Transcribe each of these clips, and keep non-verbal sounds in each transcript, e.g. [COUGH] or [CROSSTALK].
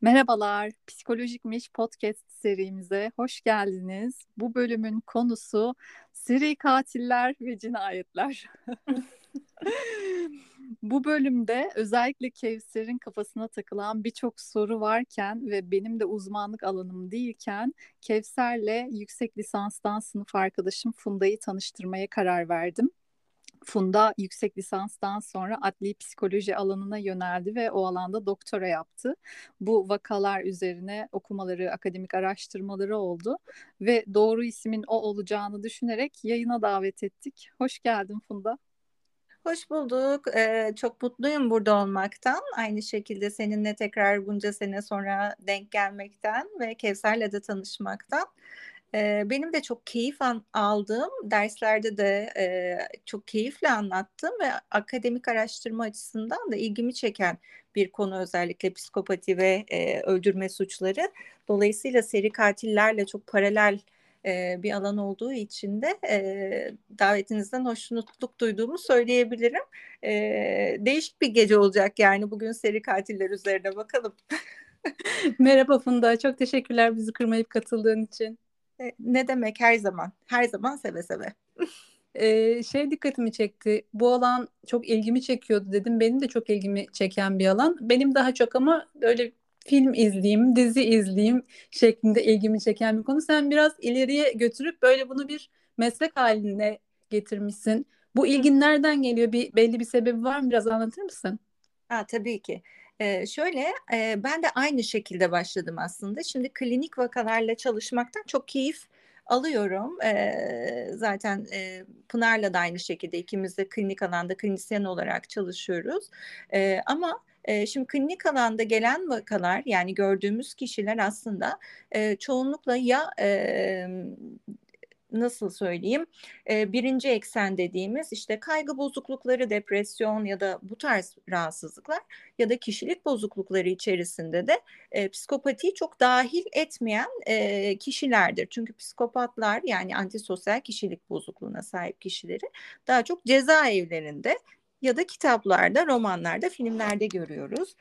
Merhabalar, Psikolojikmiş podcast serimize hoş geldiniz. Bu bölümün konusu seri katiller ve cinayetler. [LAUGHS] Bu bölümde özellikle Kevser'in kafasına takılan birçok soru varken ve benim de uzmanlık alanım değilken Kevser'le yüksek lisanstan sınıf arkadaşım Funda'yı tanıştırmaya karar verdim. Funda yüksek lisanstan sonra adli psikoloji alanına yöneldi ve o alanda doktora yaptı. Bu vakalar üzerine okumaları, akademik araştırmaları oldu ve doğru ismin o olacağını düşünerek yayına davet ettik. Hoş geldin Funda. Hoş bulduk. Ee, çok mutluyum burada olmaktan. Aynı şekilde seninle tekrar bunca sene sonra denk gelmekten ve Kevser'le de tanışmaktan. Benim de çok keyif aldığım derslerde de e, çok keyifle anlattım ve akademik araştırma açısından da ilgimi çeken bir konu özellikle psikopati ve e, öldürme suçları. Dolayısıyla seri katillerle çok paralel e, bir alan olduğu için de e, davetinizden hoşnutluk duyduğumu söyleyebilirim. E, değişik bir gece olacak yani bugün seri katiller üzerine bakalım. [LAUGHS] Merhaba Funda, çok teşekkürler bizi kırmayıp katıldığın için. E, ne demek her zaman, her zaman seve seve. Ee, şey dikkatimi çekti. Bu alan çok ilgimi çekiyordu dedim. Benim de çok ilgimi çeken bir alan. Benim daha çok ama öyle film izleyeyim, dizi izleyeyim şeklinde ilgimi çeken bir konu. Sen biraz ileriye götürüp böyle bunu bir meslek haline getirmişsin. Bu ilgin nereden geliyor? Bir belli bir sebebi var mı? Biraz anlatır mısın? Ha, tabii ki. Ee, şöyle e, ben de aynı şekilde başladım aslında. Şimdi klinik vakalarla çalışmaktan çok keyif alıyorum. Ee, zaten e, Pınar'la da aynı şekilde ikimiz de klinik alanda klinisyen olarak çalışıyoruz. Ee, ama e, şimdi klinik alanda gelen vakalar yani gördüğümüz kişiler aslında e, çoğunlukla ya e, nasıl söyleyeyim birinci eksen dediğimiz işte kaygı bozuklukları, depresyon ya da bu tarz rahatsızlıklar ya da kişilik bozuklukları içerisinde de psikopatiyi çok dahil etmeyen kişilerdir. Çünkü psikopatlar yani antisosyal kişilik bozukluğuna sahip kişileri daha çok cezaevlerinde ya da kitaplarda, romanlarda, filmlerde görüyoruz.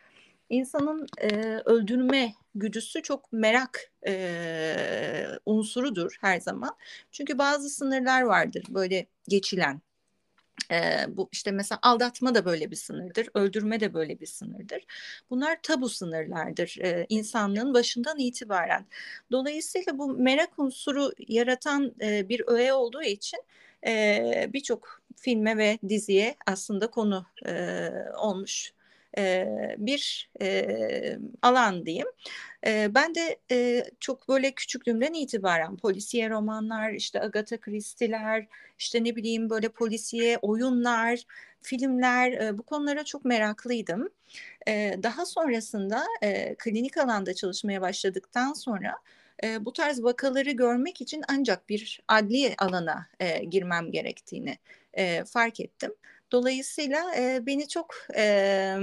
İnsanın e, öldürme güdüsü çok merak e, unsurudur her zaman. Çünkü bazı sınırlar vardır böyle geçilen. E, bu işte mesela aldatma da böyle bir sınırdır, öldürme de böyle bir sınırdır. Bunlar tabu sınırlardır e, insanlığın başından itibaren. Dolayısıyla bu merak unsuru yaratan e, bir öğe olduğu için e, birçok filme ve diziye aslında konu e, olmuş e, bir e, alan diyeyim. E, ben de e, çok böyle küçüklüğümden itibaren polisiye romanlar, işte Agatha Christie'ler, işte ne bileyim böyle polisiye oyunlar, filmler e, bu konulara çok meraklıydım. E, daha sonrasında e, klinik alanda çalışmaya başladıktan sonra e, bu tarz vakaları görmek için ancak bir adli alana e, girmem gerektiğini e, fark ettim. Dolayısıyla e, beni çok e,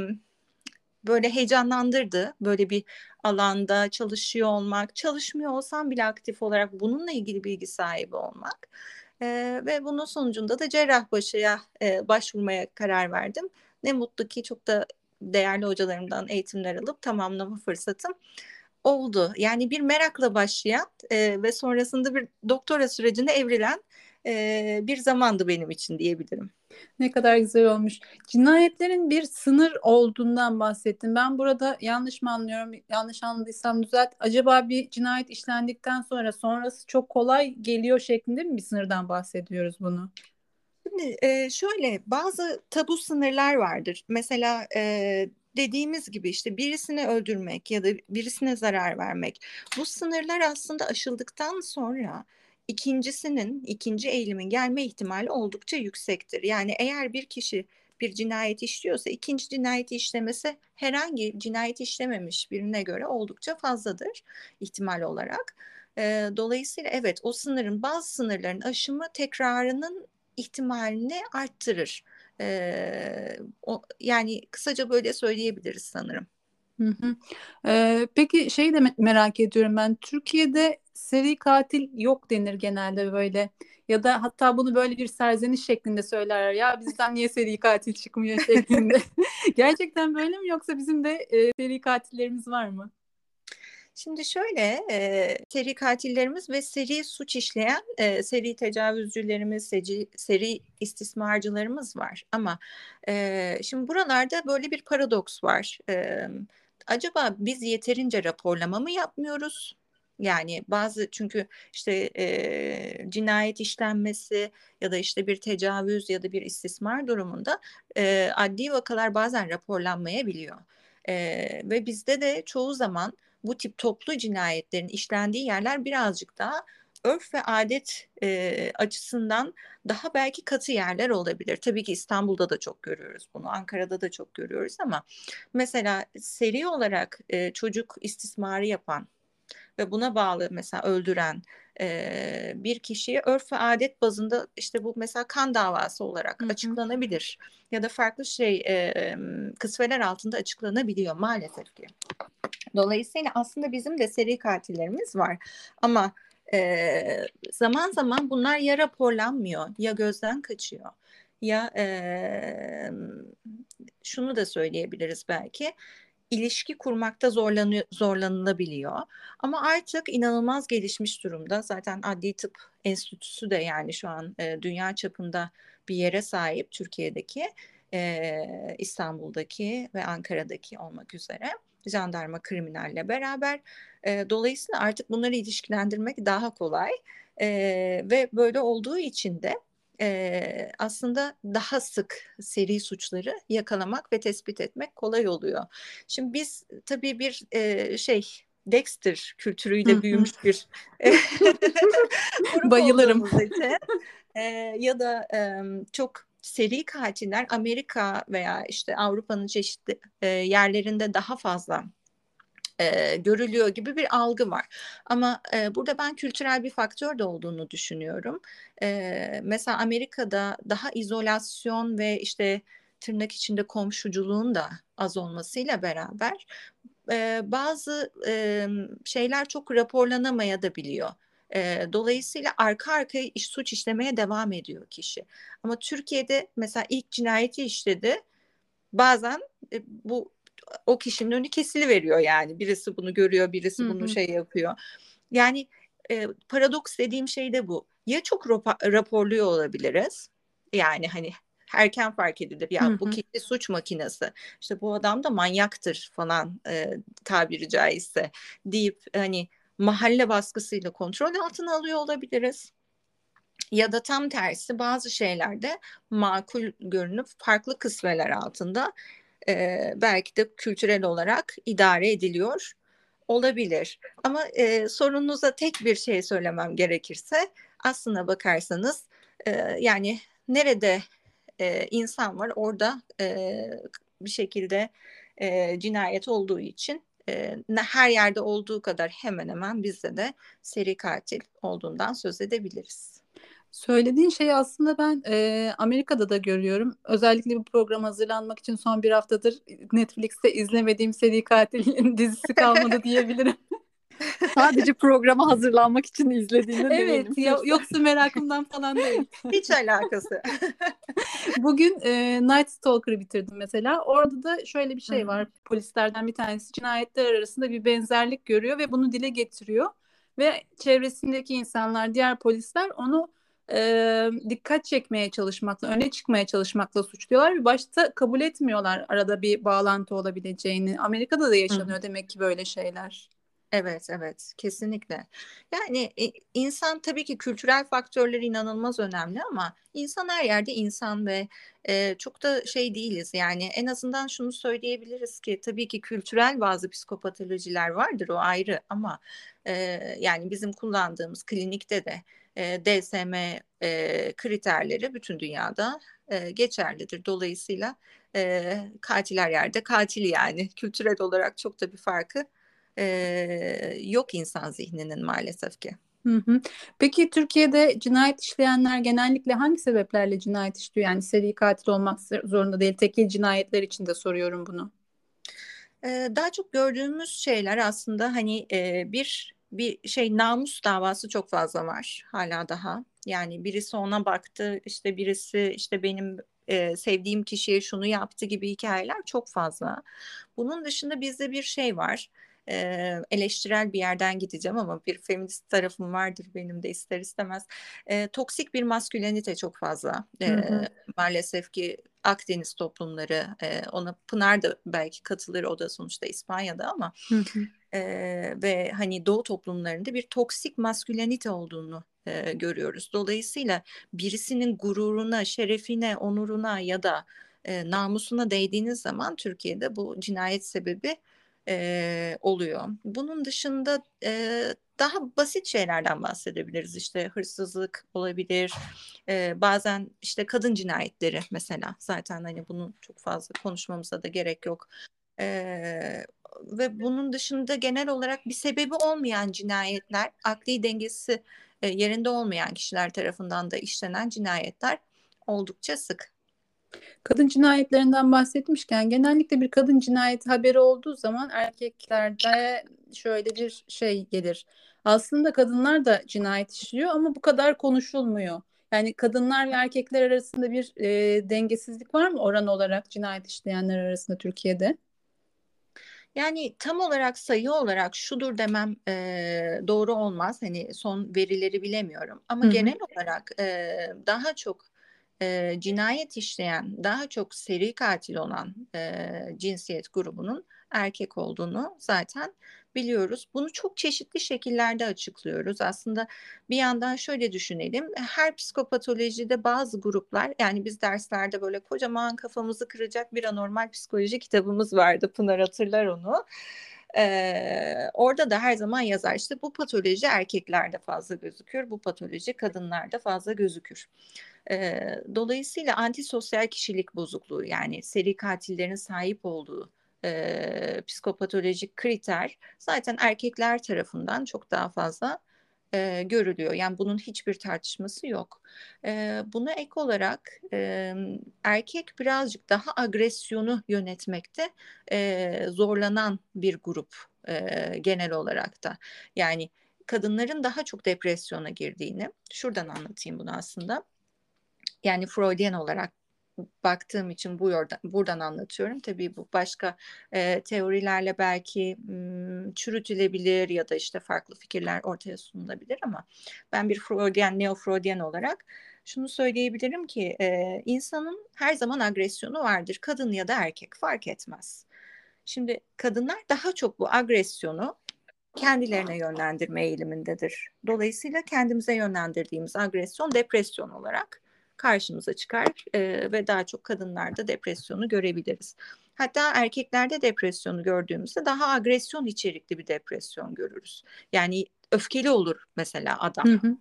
böyle heyecanlandırdı. Böyle bir alanda çalışıyor olmak, çalışmıyor olsam bile aktif olarak bununla ilgili bilgi sahibi olmak. E, ve bunun sonucunda da Cerrahpaşa'ya e, başvurmaya karar verdim. Ne mutlu ki çok da değerli hocalarımdan eğitimler alıp tamamlama fırsatım oldu. Yani bir merakla başlayan e, ve sonrasında bir doktora sürecine evrilen e, bir zamandı benim için diyebilirim. Ne kadar güzel olmuş. Cinayetlerin bir sınır olduğundan bahsettim. Ben burada yanlış mı anlıyorum? Yanlış anladıysam düzelt. Acaba bir cinayet işlendikten sonra sonrası çok kolay geliyor şeklinde mi bir sınırdan bahsediyoruz bunu? Şimdi e, şöyle bazı tabu sınırlar vardır. Mesela e, dediğimiz gibi işte birisini öldürmek ya da birisine zarar vermek. Bu sınırlar aslında aşıldıktan sonra ikincisinin, ikinci eğilimin gelme ihtimali oldukça yüksektir. Yani eğer bir kişi bir cinayet işliyorsa ikinci cinayeti işlemesi herhangi cinayet işlememiş birine göre oldukça fazladır ihtimal olarak. E, dolayısıyla evet o sınırın bazı sınırların aşımı tekrarının ihtimalini arttırır. E, o, yani kısaca böyle söyleyebiliriz sanırım. Hı hı. Ee, peki şey de merak ediyorum ben Türkiye'de seri katil yok denir genelde böyle ya da hatta bunu böyle bir serzeniş şeklinde söylerler ya bizden niye seri katil çıkmıyor [LAUGHS] şeklinde. [LAUGHS] Gerçekten böyle mi yoksa bizim de e, seri katillerimiz var mı? Şimdi şöyle e, seri katillerimiz ve seri suç işleyen e, seri tecavüzcülerimiz, seri, seri istismarcılarımız var. Ama e, şimdi buralarda böyle bir paradoks var. E, acaba biz yeterince raporlama mı yapmıyoruz? Yani bazı çünkü işte e, cinayet işlenmesi ya da işte bir tecavüz ya da bir istismar durumunda e, adli vakalar bazen raporlanmayabiliyor. E, ve bizde de çoğu zaman bu tip toplu cinayetlerin işlendiği yerler birazcık daha örf ve adet e, açısından daha belki katı yerler olabilir. Tabii ki İstanbul'da da çok görüyoruz bunu, Ankara'da da çok görüyoruz ama mesela seri olarak e, çocuk istismarı yapan ve buna bağlı mesela öldüren e, bir kişiye örf ve adet bazında işte bu mesela kan davası olarak Hı-hı. açıklanabilir ya da farklı şey e, kısveler altında açıklanabiliyor maalesef ki. Dolayısıyla aslında bizim de seri katillerimiz var ama e, zaman zaman bunlar ya raporlanmıyor ya gözden kaçıyor ya e, şunu da söyleyebiliriz belki ilişki kurmakta zorlanıyor, zorlanılabiliyor. Ama artık inanılmaz gelişmiş durumda. Zaten Adli Tıp Enstitüsü de yani şu an e, dünya çapında bir yere sahip Türkiye'deki, e, İstanbul'daki ve Ankara'daki olmak üzere jandarma kriminalle beraber. E, dolayısıyla artık bunları ilişkilendirmek daha kolay e, ve böyle olduğu için de e, aslında daha sık seri suçları yakalamak ve tespit etmek kolay oluyor. Şimdi biz tabii bir e, şey Dexter kültürüyle büyümüş bir [LAUGHS] [LAUGHS] bayılırım için, e, ya da e, çok seri katiller Amerika veya işte Avrupa'nın çeşitli e, yerlerinde daha fazla e, görülüyor gibi bir algı var. Ama e, burada ben kültürel bir faktör de olduğunu düşünüyorum. E, mesela Amerika'da daha izolasyon ve işte tırnak içinde komşuculuğun da az olmasıyla beraber e, bazı e, şeyler çok raporlanamaya da biliyor. E, dolayısıyla arka arkaya iş, suç işlemeye devam ediyor kişi. Ama Türkiye'de mesela ilk cinayeti işledi. Bazen e, bu o kişinin önü kesili veriyor yani. Birisi bunu görüyor, birisi Hı-hı. bunu şey yapıyor. Yani e, paradoks dediğim şey de bu. Ya çok raporluyor olabiliriz. Yani hani erken fark edilir. Ya Hı-hı. bu kişi suç makinesi. İşte bu adam da manyaktır falan e, tabiri caizse deyip hani mahalle baskısıyla kontrol altına alıyor olabiliriz. Ya da tam tersi bazı şeylerde makul görünüp farklı kısmeler altında e, belki de kültürel olarak idare ediliyor olabilir. Ama e, sorunuza tek bir şey söylemem gerekirse aslına bakarsanız e, yani nerede e, insan var orada e, bir şekilde e, cinayet olduğu için e, her yerde olduğu kadar hemen hemen bizde de seri katil olduğundan söz edebiliriz. Söylediğin şeyi aslında ben e, Amerika'da da görüyorum. Özellikle bu program hazırlanmak için son bir haftadır Netflix'te izlemediğim seri katilin [LAUGHS] dizisi kalmadı diyebilirim. [LAUGHS] Sadece programa hazırlanmak için izlediğinden evet. Evet yoksa merakımdan falan değil. [LAUGHS] Hiç alakası. [LAUGHS] Bugün e, Night Stalker'ı bitirdim mesela. Orada da şöyle bir şey var. Polislerden bir tanesi cinayetler arasında bir benzerlik görüyor ve bunu dile getiriyor. Ve çevresindeki insanlar, diğer polisler onu e, dikkat çekmeye çalışmakla, öne çıkmaya çalışmakla suçluyorlar ve başta kabul etmiyorlar arada bir bağlantı olabileceğini. Amerika'da da yaşanıyor Hı. demek ki böyle şeyler. Evet, evet, kesinlikle. Yani insan tabii ki kültürel faktörleri inanılmaz önemli ama insan her yerde insan ve e, çok da şey değiliz. Yani en azından şunu söyleyebiliriz ki tabii ki kültürel bazı psikopatolojiler vardır o ayrı ama e, yani bizim kullandığımız klinikte de e, DSM e, kriterleri bütün dünyada e, geçerlidir. Dolayısıyla e, katil yerde katil yani [LAUGHS] kültürel olarak çok da bir farkı e, yok insan zihninin maalesef ki. Hı hı. Peki Türkiye'de cinayet işleyenler genellikle hangi sebeplerle cinayet işliyor? Yani seri katil olmak zorunda değil. Tekil cinayetler için de soruyorum bunu. Ee, daha çok gördüğümüz şeyler aslında hani e, bir bir şey namus davası çok fazla var hala daha. Yani birisi ona baktı işte birisi işte benim e, sevdiğim kişiye şunu yaptı gibi hikayeler çok fazla. Bunun dışında bizde bir şey var e, eleştirel bir yerden gideceğim ama bir feminist tarafım vardır benim de ister istemez. E, toksik bir maskülenite çok fazla. E, hı hı. Maalesef ki Akdeniz toplumları e, ona Pınar da belki katılır o da sonuçta İspanya'da ama hı hı. E, ve hani Doğu toplumlarında bir toksik maskülenite olduğunu e, görüyoruz. Dolayısıyla birisinin gururuna, şerefine, onuruna ya da e, namusuna değdiğiniz zaman Türkiye'de bu cinayet sebebi e, oluyor. Bunun dışında e, daha basit şeylerden bahsedebiliriz. İşte hırsızlık olabilir. E, bazen işte kadın cinayetleri mesela. Zaten hani bunu çok fazla konuşmamıza da gerek yok. E, ve bunun dışında genel olarak bir sebebi olmayan cinayetler, akli dengesi e, yerinde olmayan kişiler tarafından da işlenen cinayetler oldukça sık. Kadın cinayetlerinden bahsetmişken genellikle bir kadın cinayet haberi olduğu zaman erkeklerde şöyle bir şey gelir. Aslında kadınlar da cinayet işliyor ama bu kadar konuşulmuyor. Yani kadınlar ve erkekler arasında bir e, dengesizlik var mı oran olarak cinayet işleyenler arasında Türkiye'de? Yani tam olarak sayı olarak şudur demem e, doğru olmaz. Hani son verileri bilemiyorum. Ama Hı-hı. genel olarak e, daha çok e, cinayet işleyen, daha çok seri katil olan e, cinsiyet grubunun erkek olduğunu zaten biliyoruz. Bunu çok çeşitli şekillerde açıklıyoruz. Aslında bir yandan şöyle düşünelim. Her psikopatolojide bazı gruplar yani biz derslerde böyle kocaman kafamızı kıracak bir anormal psikoloji kitabımız vardı. Pınar hatırlar onu. Ee, orada da her zaman yazar işte bu patoloji erkeklerde fazla gözükür, bu patoloji kadınlarda fazla gözükür. Ee, dolayısıyla antisosyal kişilik bozukluğu yani seri katillerin sahip olduğu e, psikopatolojik kriter zaten erkekler tarafından çok daha fazla e, görülüyor. Yani bunun hiçbir tartışması yok. E, buna ek olarak e, erkek birazcık daha agresyonu yönetmekte e, zorlanan bir grup e, genel olarak da. Yani kadınların daha çok depresyona girdiğini, şuradan anlatayım bunu aslında. Yani Freudian olarak baktığım için bu yordan, buradan anlatıyorum. Tabii bu başka e, teorilerle belki m, çürütülebilir ya da işte farklı fikirler ortaya sunulabilir ama ben bir Freudian, neo-Freudian olarak şunu söyleyebilirim ki e, insanın her zaman agresyonu vardır. Kadın ya da erkek fark etmez. Şimdi kadınlar daha çok bu agresyonu kendilerine yönlendirme eğilimindedir. Dolayısıyla kendimize yönlendirdiğimiz agresyon depresyon olarak karşımıza çıkar e, ve daha çok kadınlarda depresyonu görebiliriz. Hatta erkeklerde depresyonu gördüğümüzde daha agresyon içerikli bir depresyon görürüz. Yani öfkeli olur mesela adam. Hı hı.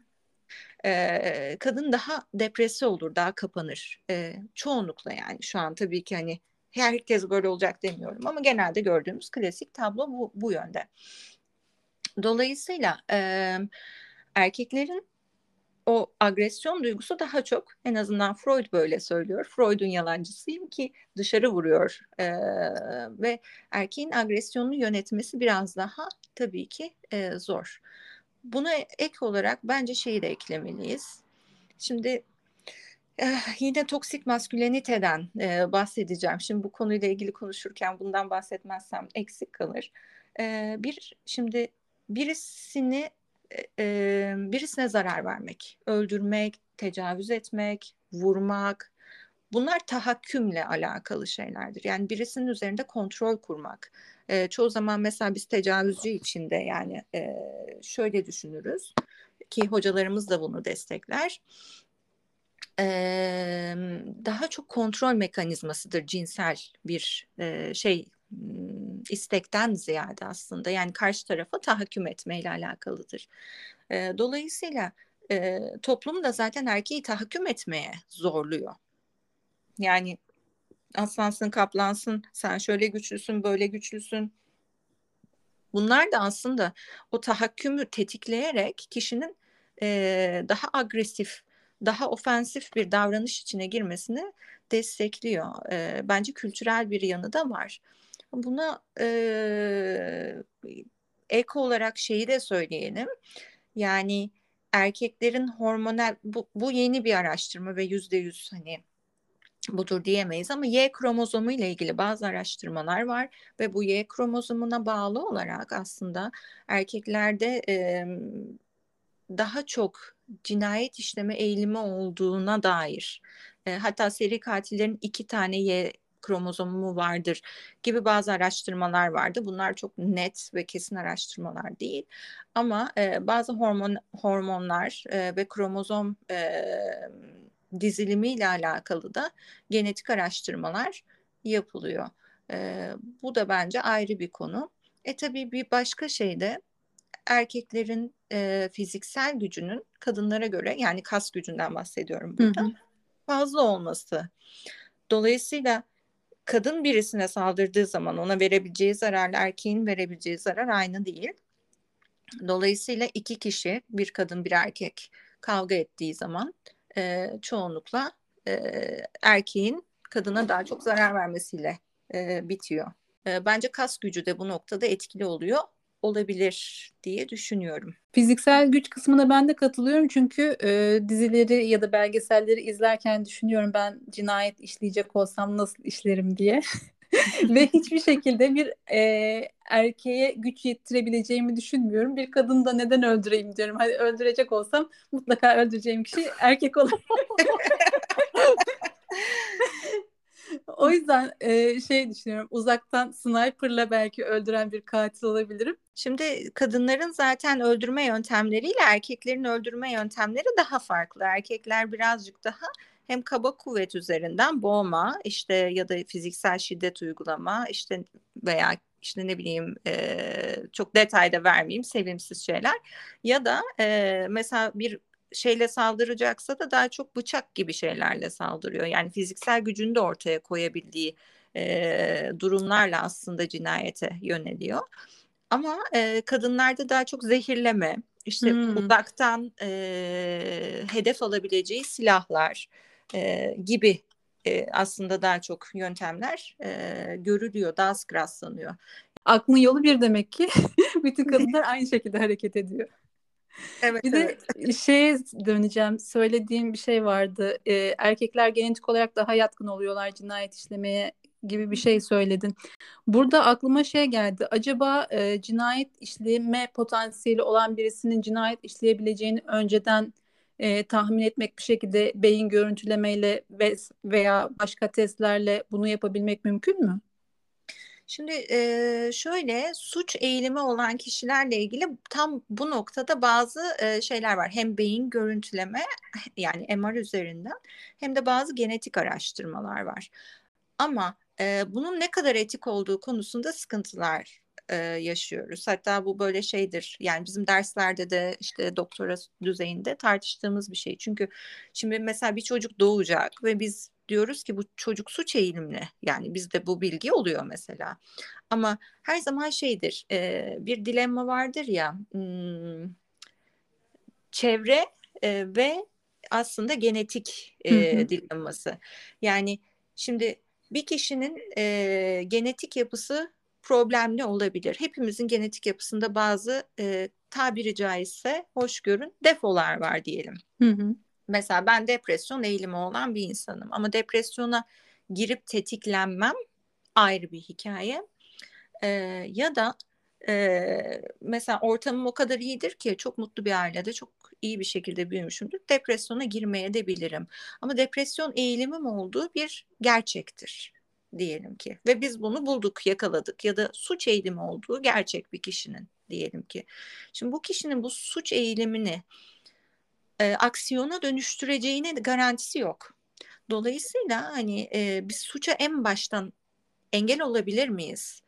Ee, kadın daha depresi olur, daha kapanır. Ee, çoğunlukla yani şu an tabii ki hani herkes böyle olacak demiyorum ama genelde gördüğümüz klasik tablo bu, bu yönde. Dolayısıyla e, erkeklerin o agresyon duygusu daha çok en azından Freud böyle söylüyor. Freud'un yalancısıyım ki dışarı vuruyor ee, ve erkeğin agresyonunu yönetmesi biraz daha tabii ki e, zor. Buna ek olarak bence şeyi de eklemeliyiz. Şimdi eh, yine toksik masküleniteden e, bahsedeceğim. Şimdi bu konuyla ilgili konuşurken bundan bahsetmezsem eksik kalır. E, bir şimdi birisini e, birisine zarar vermek, öldürmek, tecavüz etmek, vurmak bunlar tahakkümle alakalı şeylerdir. Yani birisinin üzerinde kontrol kurmak. E, çoğu zaman mesela biz tecavüzcü içinde yani e, şöyle düşünürüz ki hocalarımız da bunu destekler. Ee, daha çok kontrol mekanizmasıdır cinsel bir e, şey istekten ziyade aslında yani karşı tarafa tahakküm etmeyle alakalıdır. Dolayısıyla toplum da zaten erkeği tahakküm etmeye zorluyor. Yani aslansın kaplansın sen şöyle güçlüsün böyle güçlüsün. Bunlar da aslında o tahakkümü tetikleyerek kişinin daha agresif, daha ofensif bir davranış içine girmesini destekliyor. Bence kültürel bir yanı da var. Buna e, ek olarak şeyi de söyleyelim. Yani erkeklerin hormonal bu, bu yeni bir araştırma ve yüzde yüz hani budur diyemeyiz ama Y kromozomu ile ilgili bazı araştırmalar var ve bu Y kromozomuna bağlı olarak aslında erkeklerde e, daha çok cinayet işleme eğilimi olduğuna dair e, hatta seri katillerin iki tane Y kromozomu vardır gibi bazı araştırmalar vardı. Bunlar çok net ve kesin araştırmalar değil. Ama e, bazı hormon hormonlar e, ve kromozom e, dizilimiyle alakalı da genetik araştırmalar yapılıyor. E, bu da bence ayrı bir konu. E tabii bir başka şey de erkeklerin e, fiziksel gücünün kadınlara göre yani kas gücünden bahsediyorum burada hı hı. fazla olması. Dolayısıyla kadın birisine saldırdığı zaman ona verebileceği zararla erkeğin verebileceği zarar aynı değil. Dolayısıyla iki kişi bir kadın bir erkek kavga ettiği zaman e, çoğunlukla e, erkeğin kadına daha çok zarar vermesiyle e, bitiyor. E, bence kas gücü de bu noktada etkili oluyor olabilir diye düşünüyorum. Fiziksel güç kısmına ben de katılıyorum çünkü e, dizileri ya da belgeselleri izlerken düşünüyorum ben cinayet işleyecek olsam nasıl işlerim diye. [LAUGHS] Ve hiçbir şekilde bir e, erkeğe güç yettirebileceğimi düşünmüyorum. Bir kadını da neden öldüreyim diyorum. Hadi öldürecek olsam mutlaka öldüreceğim kişi erkek olur. [LAUGHS] o yüzden e, şey düşünüyorum uzaktan sniperla belki öldüren bir katil olabilirim. Şimdi kadınların zaten öldürme yöntemleriyle erkeklerin öldürme yöntemleri daha farklı. Erkekler birazcık daha hem kaba kuvvet üzerinden boğma işte ya da fiziksel şiddet uygulama işte veya işte ne bileyim e, çok detayda vermeyeyim sevimsiz şeyler ya da e, mesela bir şeyle saldıracaksa da daha çok bıçak gibi şeylerle saldırıyor. Yani fiziksel gücünü de ortaya koyabildiği e, durumlarla aslında cinayete yöneliyor. Ama e, kadınlarda daha çok zehirleme, işte hmm. uzaktan e, hedef alabileceği silahlar e, gibi e, aslında daha çok yöntemler e, görülüyor, daha sık rastlanıyor. Aklın yolu bir demek ki [LAUGHS] bütün [LAUGHS] kadınlar aynı şekilde hareket ediyor. Evet, bir evet. de şeye döneceğim. Söylediğim bir şey vardı. Ee, erkekler genetik olarak daha yatkın oluyorlar cinayet işlemeye gibi bir şey söyledin. Burada aklıma şey geldi. Acaba e, cinayet işleme potansiyeli olan birisinin cinayet işleyebileceğini önceden e, tahmin etmek bir şekilde beyin görüntülemeyle ve, veya başka testlerle bunu yapabilmek mümkün mü? Şimdi e, şöyle suç eğilimi olan kişilerle ilgili tam bu noktada bazı e, şeyler var. Hem beyin görüntüleme [LAUGHS] yani MR üzerinden hem de bazı genetik araştırmalar var. Ama e, bunun ne kadar etik olduğu konusunda sıkıntılar e, yaşıyoruz. Hatta bu böyle şeydir yani bizim derslerde de işte doktora düzeyinde tartıştığımız bir şey. Çünkü şimdi mesela bir çocuk doğacak ve biz diyoruz ki bu çocuk suç eğilimli. Yani bizde bu bilgi oluyor mesela. Ama her zaman şeydir e, bir dilemma vardır ya hmm, çevre e, ve aslında genetik e, dilemması. Yani şimdi bir kişinin e, genetik yapısı problemli olabilir. Hepimizin genetik yapısında bazı e, tabiri caizse hoşgörün defolar var diyelim. Hı hı. Mesela ben depresyon eğilimi olan bir insanım ama depresyona girip tetiklenmem ayrı bir hikaye. Ee, ya da e, mesela ortamım o kadar iyidir ki çok mutlu bir ailede çok iyi bir şekilde büyümüşümdür. Depresyona girmeye de bilirim. Ama depresyon eğilimim olduğu bir gerçektir diyelim ki. Ve biz bunu bulduk, yakaladık ya da suç eğilimi olduğu gerçek bir kişinin diyelim ki. Şimdi bu kişinin bu suç eğilimini e, aksiyona dönüştüreceğine garantisi yok. Dolayısıyla hani e, biz suça en baştan engel olabilir miyiz?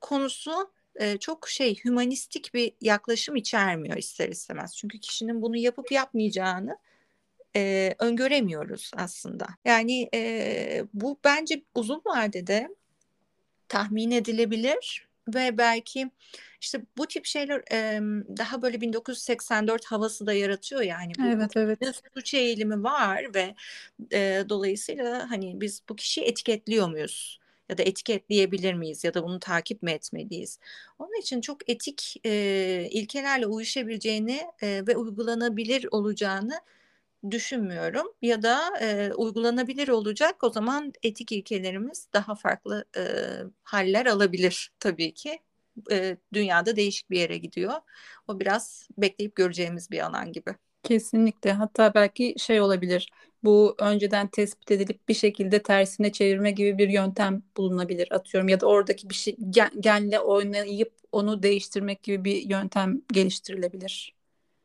Konusu e, çok şey hümanistik bir yaklaşım içermiyor ister istemez. Çünkü kişinin bunu yapıp yapmayacağını e, öngöremiyoruz aslında. Yani e, bu bence uzun vadede tahmin edilebilir ve belki işte bu tip şeyler e, daha böyle 1984 havası da yaratıyor yani. Bu, evet evet. Suç eğilimi var ve e, dolayısıyla hani biz bu kişiyi etiketliyor muyuz? Ya da etiketleyebilir miyiz? Ya da bunu takip mi etmeliyiz? Onun için çok etik e, ilkelerle uyuşabileceğini e, ve uygulanabilir olacağını düşünmüyorum ya da e, uygulanabilir olacak o zaman etik ilkelerimiz daha farklı e, haller alabilir tabii ki. E, dünyada değişik bir yere gidiyor. O biraz bekleyip göreceğimiz bir alan gibi. Kesinlikle. Hatta belki şey olabilir. Bu önceden tespit edilip bir şekilde tersine çevirme gibi bir yöntem bulunabilir atıyorum ya da oradaki bir şey gen, genle oynayıp onu değiştirmek gibi bir yöntem geliştirilebilir.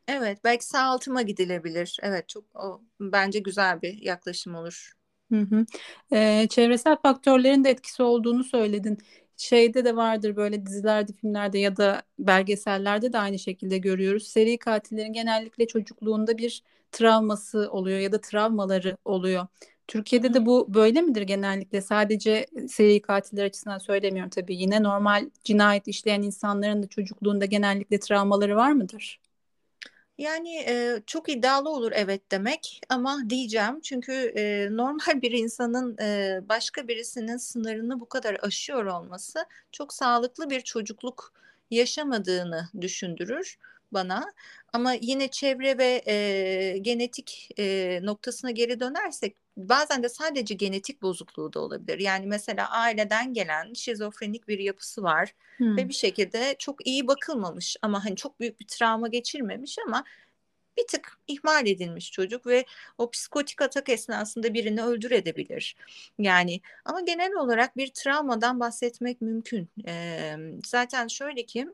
Evet, belki sağaltıma gidilebilir. Evet, çok o bence güzel bir yaklaşım olur. Hı hı. Ee, çevresel faktörlerin de etkisi olduğunu söyledin. Şeyde de vardır böyle dizilerde, filmlerde ya da belgesellerde de aynı şekilde görüyoruz. Seri katillerin genellikle çocukluğunda bir travması oluyor ya da travmaları oluyor. Türkiye'de de bu böyle midir genellikle? Sadece seri katiller açısından söylemiyorum tabii. Yine normal cinayet işleyen insanların da çocukluğunda genellikle travmaları var mıdır? Yani e, çok iddialı olur evet demek ama diyeceğim çünkü e, [LAUGHS] normal bir insanın e, başka birisinin sınırını bu kadar aşıyor olması çok sağlıklı bir çocukluk yaşamadığını düşündürür bana. Ama yine çevre ve e, genetik e, noktasına geri dönersek bazen de sadece genetik bozukluğu da olabilir. Yani mesela aileden gelen şizofrenik bir yapısı var hmm. ve bir şekilde çok iyi bakılmamış ama hani çok büyük bir travma geçirmemiş ama bir tık ihmal edilmiş çocuk ve o psikotik atak esnasında birini öldürebilir. Yani ama genel olarak bir travmadan bahsetmek mümkün. Ee, zaten şöyle ki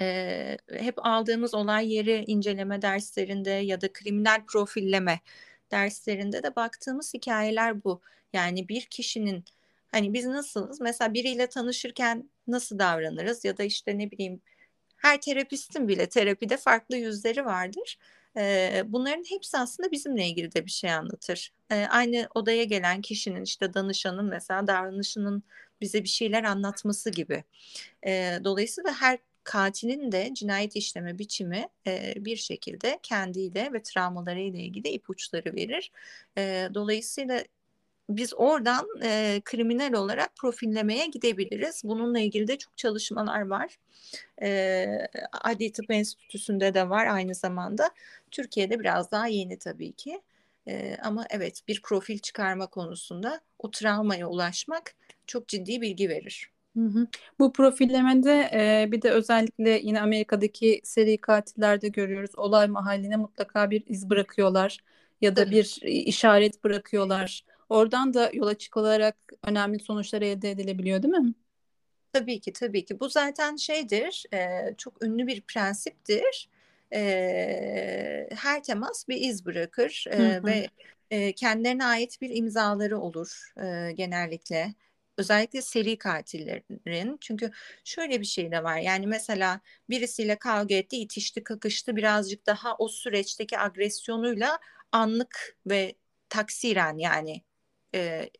e, hep aldığımız olay yeri inceleme derslerinde ya da kriminal profilleme derslerinde de baktığımız hikayeler bu. Yani bir kişinin hani biz nasılız? Mesela biriyle tanışırken nasıl davranırız ya da işte ne bileyim her terapistin bile terapide farklı yüzleri vardır. Bunların hepsi aslında bizimle ilgili de bir şey anlatır. Aynı odaya gelen kişinin işte danışanın mesela davranışının bize bir şeyler anlatması gibi. Dolayısıyla her katilin de cinayet işleme biçimi e, bir şekilde kendiyle ve travmalarıyla ilgili ipuçları verir. E, dolayısıyla biz oradan e, kriminal olarak profillemeye gidebiliriz. Bununla ilgili de çok çalışmalar var. E, Adli Tıp Enstitüsü'nde de var aynı zamanda. Türkiye'de biraz daha yeni tabii ki. E, ama evet bir profil çıkarma konusunda o travmaya ulaşmak çok ciddi bilgi verir. Hı hı. Bu profillemede e, bir de özellikle yine Amerika'daki seri katillerde görüyoruz. Olay mahalline mutlaka bir iz bırakıyorlar ya da bir işaret bırakıyorlar. Oradan da yola çıkılarak önemli sonuçlar elde edilebiliyor değil mi? Tabii ki tabii ki. Bu zaten şeydir, e, çok ünlü bir prensiptir. E, her temas bir iz bırakır e, hı hı. ve e, kendilerine ait bir imzaları olur e, genellikle özellikle seri katillerin çünkü şöyle bir şey de var yani mesela birisiyle kavga etti itişti kakıştı birazcık daha o süreçteki agresyonuyla anlık ve taksiren yani e,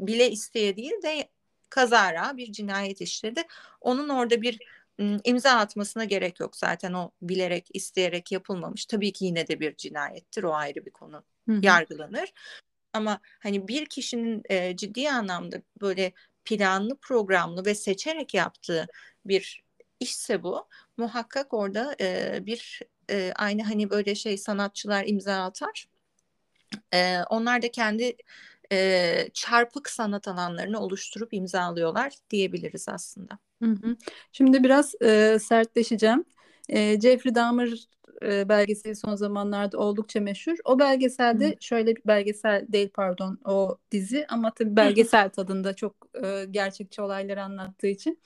bile isteye değil de kazara bir cinayet işledi. Onun orada bir imza atmasına gerek yok zaten o bilerek isteyerek yapılmamış. Tabii ki yine de bir cinayettir o ayrı bir konu Hı-hı. yargılanır. Ama hani bir kişinin e, ciddi anlamda böyle planlı programlı ve seçerek yaptığı bir işse bu muhakkak orada e, bir e, aynı hani böyle şey sanatçılar imza atar. E, onlar da kendi e, çarpık sanat alanlarını oluşturup imzalıyorlar diyebiliriz aslında. Hı hı. Şimdi biraz e, sertleşeceğim. E, Jeffrey Dahmer e, belgeseli son zamanlarda oldukça meşhur. O belgeselde hı. şöyle bir belgesel değil pardon o dizi ama tabii belgesel tadında çok e, gerçekçi olayları anlattığı için.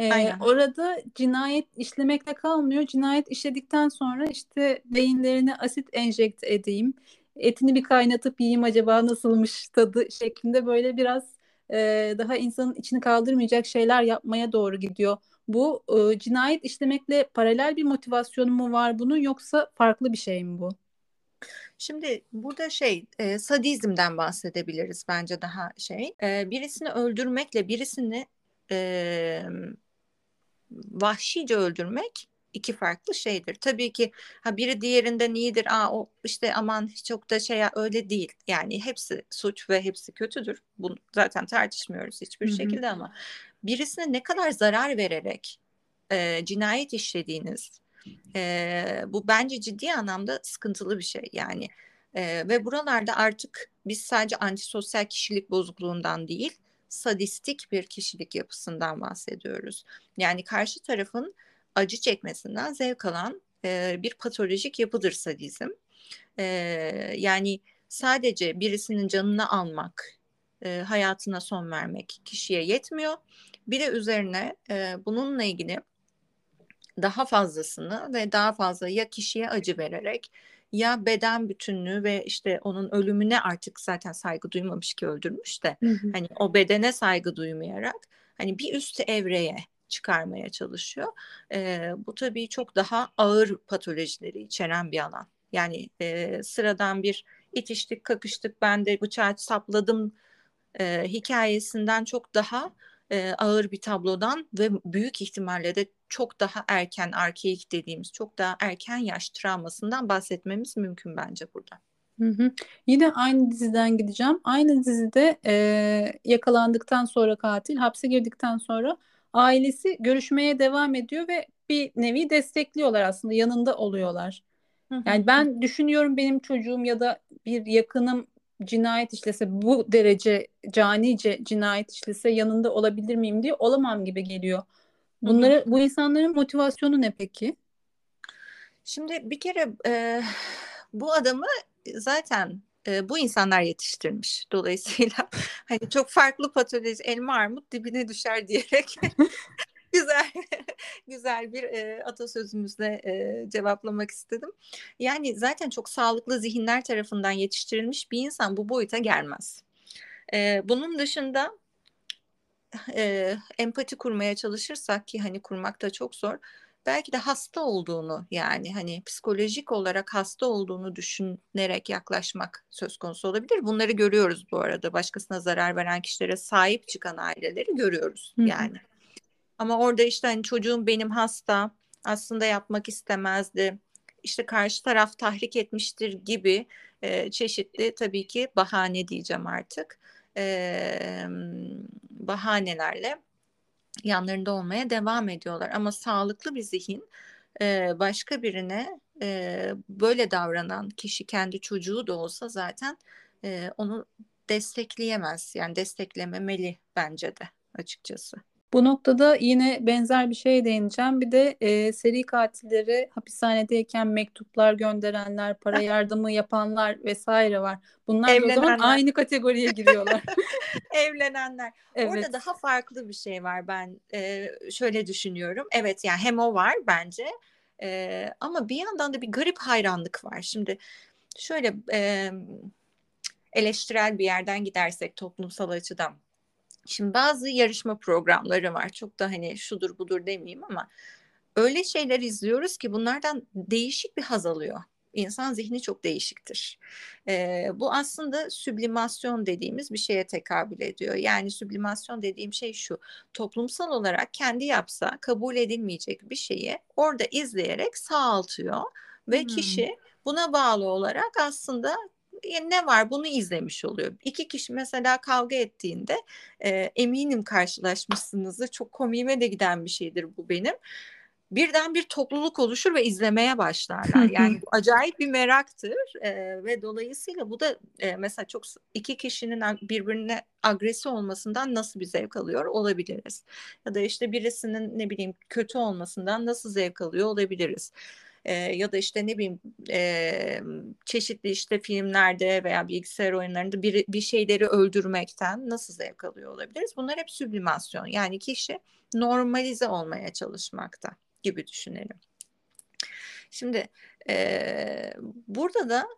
E, orada cinayet işlemekle kalmıyor. Cinayet işledikten sonra işte beyinlerine asit enjekte edeyim etini bir kaynatıp yiyeyim acaba nasılmış tadı şeklinde böyle biraz e, daha insanın içini kaldırmayacak şeyler yapmaya doğru gidiyor. Bu e, cinayet işlemekle paralel bir motivasyonu mu var bunun yoksa farklı bir şey mi bu? Şimdi burada şey e, sadizmden bahsedebiliriz bence daha şey. E, birisini öldürmekle birisini e, vahşice öldürmek iki farklı şeydir. Tabii ki ha biri diğerinden iyidir. Aa o işte aman çok da şey öyle değil. Yani hepsi suç ve hepsi kötüdür. Bunu zaten tartışmıyoruz hiçbir Hı-hı. şekilde ama birisine ne kadar zarar vererek e, cinayet işlediğiniz e, bu bence ciddi anlamda sıkıntılı bir şey. Yani E, ve buralarda artık biz sadece antisosyal kişilik bozukluğundan değil, sadistik bir kişilik yapısından bahsediyoruz. Yani karşı tarafın acı çekmesinden zevk alan e, bir patolojik yapıdır sadizm. E, yani sadece birisinin canını almak, e, hayatına son vermek kişiye yetmiyor. Bir de üzerine e, bununla ilgili daha fazlasını ve daha fazla ya kişiye acı vererek ya beden bütünlüğü ve işte onun ölümüne artık zaten saygı duymamış ki öldürmüş de hı hı. hani o bedene saygı duymayarak hani bir üst evreye çıkarmaya çalışıyor. E, bu tabii çok daha ağır patolojileri içeren bir alan. Yani e, sıradan bir itiştik, kakıştık, ben de bıçağı sapladım e, hikayesinden çok daha e, ağır bir tablodan ve büyük ihtimalle de çok daha erken arkeik dediğimiz çok daha erken yaş travmasından bahsetmemiz mümkün bence burada. Hı hı. Yine aynı diziden gideceğim. Aynı dizide e, yakalandıktan sonra katil hapse girdikten sonra ailesi görüşmeye devam ediyor ve bir nevi destekliyorlar aslında yanında oluyorlar. Hı hı. Yani ben düşünüyorum benim çocuğum ya da bir yakınım cinayet işlese bu derece canice cinayet işlese yanında olabilir miyim diye olamam gibi geliyor. Bunları hı bu insanların motivasyonu ne peki? Şimdi bir kere e, bu adamı zaten e, bu insanlar yetiştirmiş. Dolayısıyla [LAUGHS] hani çok farklı patoloji elma armut dibine düşer [LAUGHS] diyerek güzel güzel bir e, atasözümüzle e, cevaplamak istedim. Yani zaten çok sağlıklı zihinler tarafından yetiştirilmiş bir insan bu boyuta gelmez. E, bunun dışında e, empati kurmaya çalışırsak ki hani kurmak da çok zor belki de hasta olduğunu yani hani psikolojik olarak hasta olduğunu düşünerek yaklaşmak söz konusu olabilir. Bunları görüyoruz bu arada. Başkasına zarar veren kişilere sahip çıkan aileleri görüyoruz Hı-hı. yani. Ama orada işte hani çocuğum benim hasta aslında yapmak istemezdi. İşte karşı taraf tahrik etmiştir gibi e, çeşitli tabii ki bahane diyeceğim artık. E, bahanelerle yanlarında olmaya devam ediyorlar. Ama sağlıklı bir zihin e, başka birine e, böyle davranan kişi kendi çocuğu da olsa zaten e, onu destekleyemez. Yani desteklememeli bence de açıkçası. Bu noktada yine benzer bir şey değineceğim. Bir de e, seri katilleri hapishanedeyken mektuplar gönderenler, para [LAUGHS] yardımı yapanlar vesaire var. Bunlar Evlenenler. o zaman aynı kategoriye giriyorlar. [LAUGHS] Evlenenler. Evet. Orada daha farklı bir şey var ben e, şöyle düşünüyorum. Evet yani hem o var bence e, ama bir yandan da bir garip hayranlık var. Şimdi şöyle e, eleştirel bir yerden gidersek toplumsal açıdan Şimdi bazı yarışma programları var. Çok da hani şudur budur demeyeyim ama öyle şeyler izliyoruz ki bunlardan değişik bir haz alıyor. İnsan zihni çok değişiktir. Ee, bu aslında süblimasyon dediğimiz bir şeye tekabül ediyor. Yani süblimasyon dediğim şey şu. Toplumsal olarak kendi yapsa kabul edilmeyecek bir şeyi orada izleyerek sağaltıyor ve hmm. kişi buna bağlı olarak aslında ne var bunu izlemiş oluyor. İki kişi mesela kavga ettiğinde e, eminim karşılaşmışsınızdır. Çok komiğime de giden bir şeydir bu benim birden bir topluluk oluşur ve izlemeye başlarlar. Yani acayip bir meraktır e, ve dolayısıyla bu da e, mesela çok iki kişinin birbirine agresi olmasından nasıl bir zevk alıyor olabiliriz. Ya da işte birisinin ne bileyim kötü olmasından nasıl zevk alıyor olabiliriz e, ya da işte ne bileyim e, çeşitli işte filmlerde veya bilgisayar oyunlarında bir, bir şeyleri öldürmekten nasıl zevk alıyor olabiliriz? Bunlar hep süblimasyon yani kişi normalize olmaya çalışmakta gibi düşünelim. Şimdi e, burada da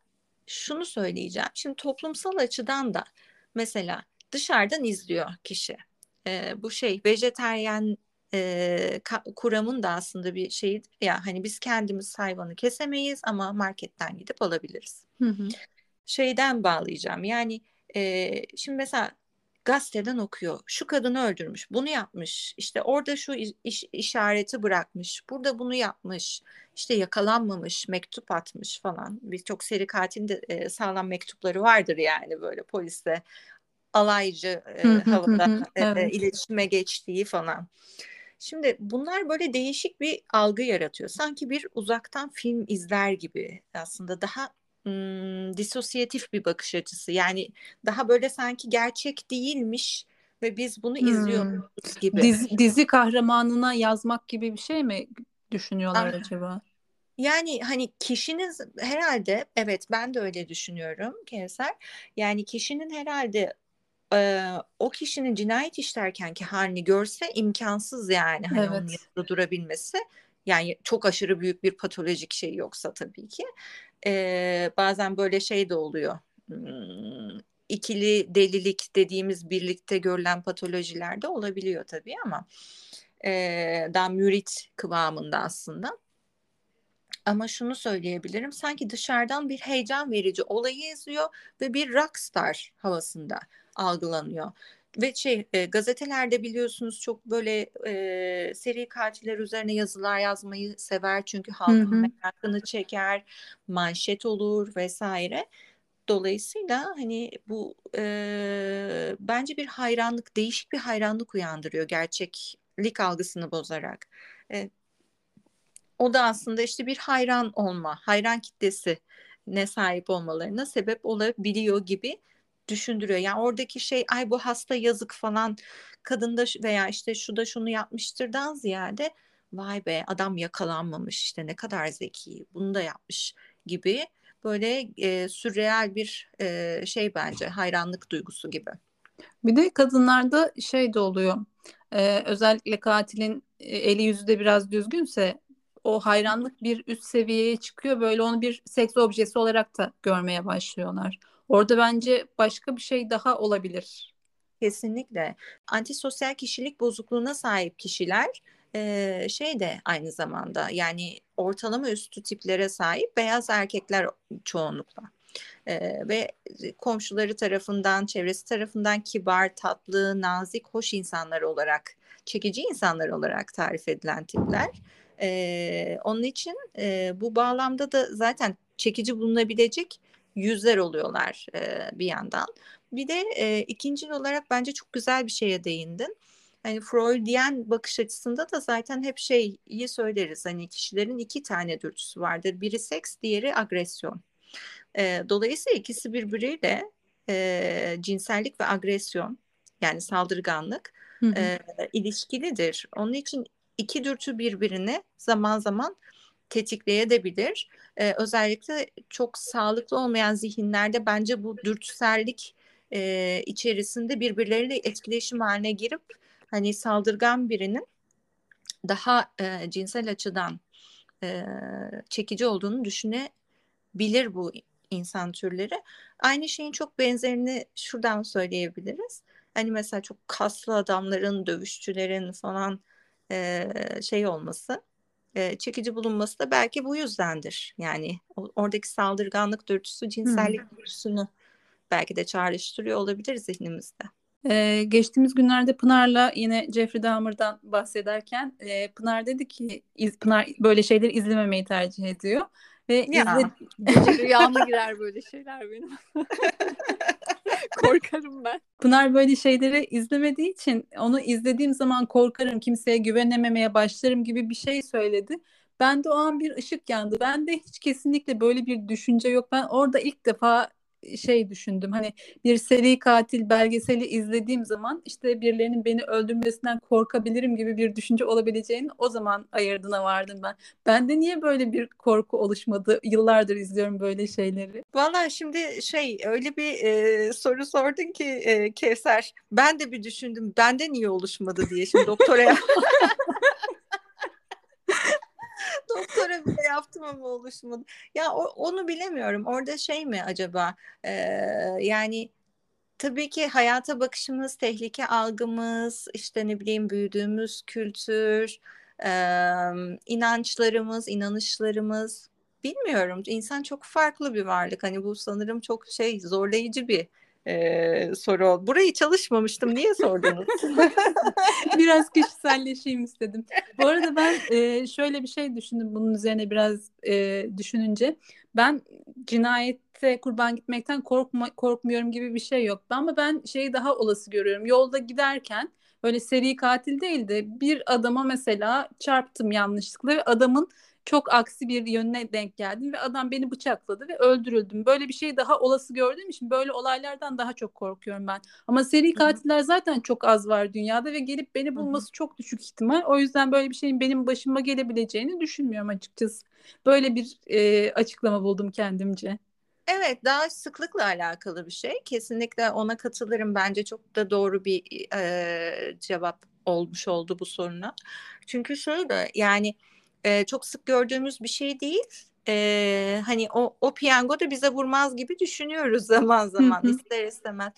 şunu söyleyeceğim. Şimdi toplumsal açıdan da mesela dışarıdan izliyor kişi. E, bu şey vejeteryen e, kuramın da aslında bir şey ya hani biz kendimiz hayvanı kesemeyiz ama marketten gidip alabiliriz. Hı hı. Şeyden bağlayacağım yani e, şimdi mesela gazeteden okuyor. Şu kadını öldürmüş, bunu yapmış. İşte orada şu iş, işareti bırakmış. Burada bunu yapmış. İşte yakalanmamış, mektup atmış falan. Birçok seri katilin de e, sağlam mektupları vardır yani böyle poliste alaycı e, havada e, evet. iletişime geçtiği falan. Şimdi bunlar böyle değişik bir algı yaratıyor. Sanki bir uzaktan film izler gibi aslında daha ım, disosyatif bir bakış açısı. Yani daha böyle sanki gerçek değilmiş ve biz bunu Hmm. izliyoruz gibi. Dizi, dizi kahramanına yazmak gibi bir şey mi düşünüyorlar Ah. acaba? Yani hani kişinin herhalde evet ben de öyle düşünüyorum Kevser. Yani kişinin herhalde e, o kişinin cinayet işlerkenki halini görse imkansız yani hani onun Evet. yanında durabilmesi. Yani çok aşırı büyük bir patolojik şey yoksa tabii ki. E, bazen böyle şey de oluyor. Hmm, ikili delilik dediğimiz birlikte görülen patolojiler de olabiliyor tabii ama e, daha mürit kıvamında aslında. Ama şunu söyleyebilirim. Sanki dışarıdan bir heyecan verici olayı izliyor ve bir rockstar havasında algılanıyor. Ve şey e, gazetelerde biliyorsunuz çok böyle e, seri katiller üzerine yazılar yazmayı sever. Çünkü halkın merakını çeker, manşet olur vesaire. Dolayısıyla hani bu e, bence bir hayranlık, değişik bir hayranlık uyandırıyor gerçeklik algısını bozarak. E, o da aslında işte bir hayran olma, hayran kitlesi ne sahip olmalarına sebep olabiliyor gibi düşündürüyor. Yani oradaki şey ay bu hasta yazık falan kadında veya işte şu da şunu yapmıştırdan ziyade vay be adam yakalanmamış işte ne kadar zeki bunu da yapmış gibi böyle e, sürreal bir e, şey bence hayranlık duygusu gibi. Bir de kadınlarda şey de oluyor. Ee, özellikle katilin e, eli yüzü de biraz düzgünse o hayranlık bir üst seviyeye çıkıyor. Böyle onu bir seks objesi olarak da görmeye başlıyorlar. Orada bence başka bir şey daha olabilir. Kesinlikle. Antisosyal kişilik bozukluğuna sahip kişiler şey de aynı zamanda yani ortalama üstü tiplere sahip beyaz erkekler çoğunlukla. E, ve komşuları tarafından, çevresi tarafından kibar, tatlı, nazik, hoş insanlar olarak, çekici insanlar olarak tarif edilen tipler. E, onun için e, bu bağlamda da zaten çekici bulunabilecek yüzler oluyorlar e, bir yandan. Bir de e, ikinci olarak bence çok güzel bir şeye değindin. Hani Freudian bakış açısında da zaten hep şeyi söyleriz. Hani kişilerin iki tane dürtüsü vardır. Biri seks, diğeri agresyon. E, dolayısıyla ikisi birbiriyle e, cinsellik ve agresyon yani saldırganlık Hı hı. e, ilişkilidir. Onun için iki dürtü birbirini zaman zaman tetikleyebilir. E, özellikle çok sağlıklı olmayan zihinlerde bence bu dürtüsellik e, içerisinde birbirleriyle etkileşim haline girip hani saldırgan birinin daha e, cinsel açıdan e, çekici olduğunu düşünebilir bu insan türleri. Aynı şeyin çok benzerini şuradan söyleyebiliriz. Hani mesela çok kaslı adamların, dövüşçülerin falan e, şey olması, e, çekici bulunması da belki bu yüzdendir. Yani oradaki saldırganlık dürtüsü cinsellik dürtüsünü belki de çağrıştırıyor olabilir zihnimizde. Ee, geçtiğimiz günlerde Pınar'la yine Jeffrey Dahmer'dan bahsederken e, Pınar dedi ki iz- Pınar böyle şeyleri izlememeyi tercih ediyor ve Ya. izle- [LAUGHS] rüyama girer böyle şeyler benim. [LAUGHS] [LAUGHS] Korkarım ben. Pınar böyle şeyleri izlemediği için onu izlediğim zaman korkarım, kimseye güvenememeye başlarım gibi bir şey söyledi. Ben de o an bir ışık yandı. Ben de hiç kesinlikle böyle bir düşünce yok. Ben orada ilk defa şey düşündüm. Hani bir seri katil belgeseli izlediğim zaman işte birilerinin beni öldürmesinden korkabilirim gibi bir düşünce olabileceğini o zaman ayırdına vardım ben. Bende niye böyle bir korku oluşmadı? Yıllardır izliyorum böyle şeyleri. Vallahi şimdi şey öyle bir e, soru sordun ki e, Kevser. Ben de bir düşündüm. Bende niye oluşmadı diye şimdi doktora [LAUGHS] [LAUGHS] doktora bile yaptım ama oluşmadı. Ya o- onu bilemiyorum. Orada şey mi acaba? Ee, yani tabii ki hayata bakışımız, tehlike algımız, işte ne bileyim büyüdüğümüz kültür, e, inançlarımız, inanışlarımız bilmiyorum. İnsan çok farklı bir varlık. Hani bu sanırım çok şey zorlayıcı bir e, soru oldu. Burayı çalışmamıştım. Niye sordunuz? [LAUGHS] biraz kişiselleşeyim istedim. Bu arada ben e, şöyle bir şey düşündüm bunun üzerine biraz e, düşününce. Ben cinayette kurban gitmekten korkma, korkmuyorum gibi bir şey yok. Ama ben şeyi daha olası görüyorum. Yolda giderken böyle seri katil değil de bir adama mesela çarptım yanlışlıkla ve adamın çok aksi bir yönüne denk geldim ve adam beni bıçakladı ve öldürüldüm. Böyle bir şey daha olası gördüğüm için böyle olaylardan daha çok korkuyorum ben. Ama seri katiller zaten çok az var dünyada ve gelip beni bulması çok düşük ihtimal. O yüzden böyle bir şeyin benim başıma gelebileceğini düşünmüyorum açıkçası. Böyle bir e, açıklama buldum kendimce. Evet, daha sıklıkla alakalı bir şey. Kesinlikle ona katılırım. Bence çok da doğru bir e, cevap olmuş oldu bu soruna. Çünkü şöyle yani e, çok sık gördüğümüz bir şey değil. E, hani o, o piyango da bize vurmaz gibi düşünüyoruz [LAUGHS] zaman zaman ister istemez.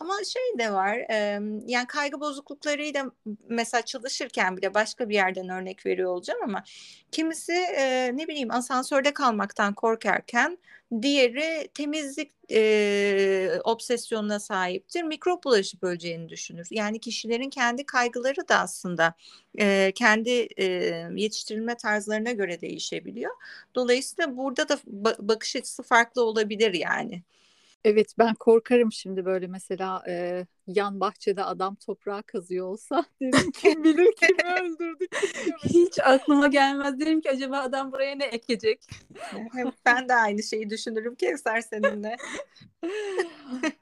Ama şey de var e, yani kaygı bozukluklarıyla mesela çalışırken bile başka bir yerden örnek veriyor olacağım ama kimisi e, ne bileyim asansörde kalmaktan korkarken Diğeri temizlik e, obsesyonuna sahiptir. Mikrop bulaşıp öleceğini düşünür. Yani kişilerin kendi kaygıları da aslında e, kendi e, yetiştirilme tarzlarına göre değişebiliyor. Dolayısıyla burada da bakış açısı farklı olabilir yani. Evet ben korkarım şimdi böyle mesela e, yan bahçede adam toprağa kazıyor olsa [LAUGHS] derim kim bilir kimi öldürdü. Hiç aklıma gelmez. Derim ki acaba adam buraya ne ekecek? ben de aynı şeyi düşünürüm Kevser seninle. [LAUGHS]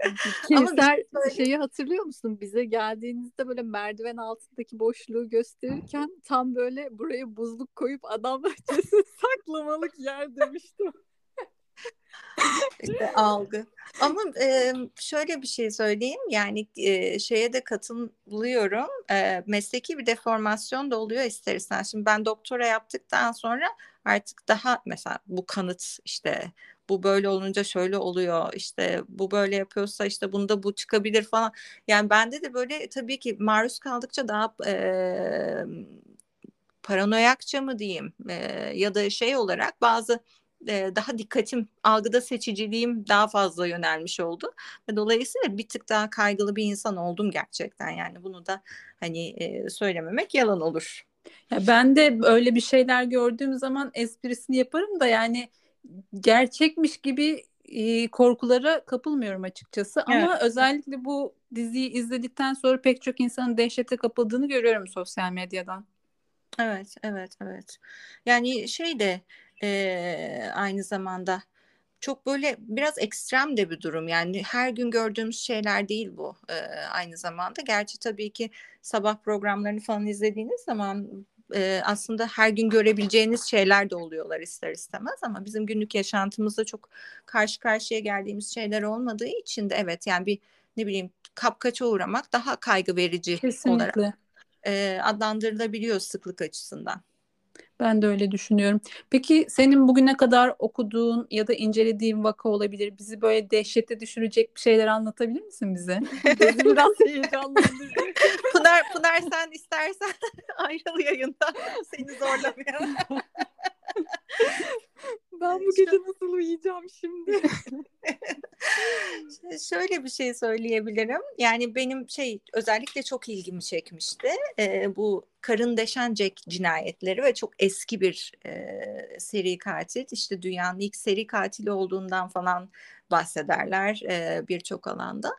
Kevser şey şeyi hatırlıyor musun? Bize geldiğinizde böyle merdiven altındaki boşluğu gösterirken tam böyle buraya buzluk koyup adam bahçesi [LAUGHS] saklamalık yer demiştim [LAUGHS] işte algı. Ama e, şöyle bir şey söyleyeyim yani e, şeye de katılıyorum. E, mesleki bir deformasyon da oluyor ister istemez. Şimdi ben doktora yaptıktan sonra artık daha mesela bu kanıt işte bu böyle olunca şöyle oluyor işte bu böyle yapıyorsa işte bunda bu çıkabilir falan. Yani bende de böyle tabii ki maruz kaldıkça daha e, paranoyakça mı diyeyim e, ya da şey olarak bazı e, daha dikkatim, algıda seçiciliğim daha fazla yönelmiş oldu. Ve dolayısıyla bir tık daha kaygılı bir insan oldum gerçekten. Yani bunu da hani e, söylememek yalan olur. Ya ben de öyle bir şeyler gördüğüm zaman esprisini yaparım da yani gerçekmiş gibi e, korkulara kapılmıyorum açıkçası. Evet. Ama özellikle bu diziyi izledikten sonra pek çok insanın dehşete kapıldığını görüyorum sosyal medyadan. Evet, evet, evet. Yani şey de e, aynı zamanda çok böyle biraz ekstrem de bir durum yani her gün gördüğümüz şeyler değil bu e, aynı zamanda. Gerçi tabii ki sabah programlarını falan izlediğiniz zaman e, aslında her gün görebileceğiniz şeyler de oluyorlar ister istemez ama bizim günlük yaşantımızda çok karşı karşıya geldiğimiz şeyler olmadığı için de evet yani bir ne bileyim kapkaça uğramak daha kaygı verici Kesinlikle. olarak e, adlandırılabiliyor sıklık açısından. Ben de öyle düşünüyorum. Peki senin bugüne kadar okuduğun ya da incelediğin vaka olabilir. Bizi böyle dehşete düşürecek bir şeyler anlatabilir misin bize? Bizi biraz heyecanlandırdı. Pınar, Pınar sen istersen [LAUGHS] ayrıl yayından. Seni zorlamayalım. [LAUGHS] ben bu gece nasıl uyuyacağım şimdi? [LAUGHS] Şöyle bir şey söyleyebilirim. Yani benim şey özellikle çok ilgimi çekmişti. Ee, bu Karın Deşencek cinayetleri ve çok eski bir e, seri katil. İşte dünyanın ilk seri katili olduğundan falan bahsederler e, birçok alanda.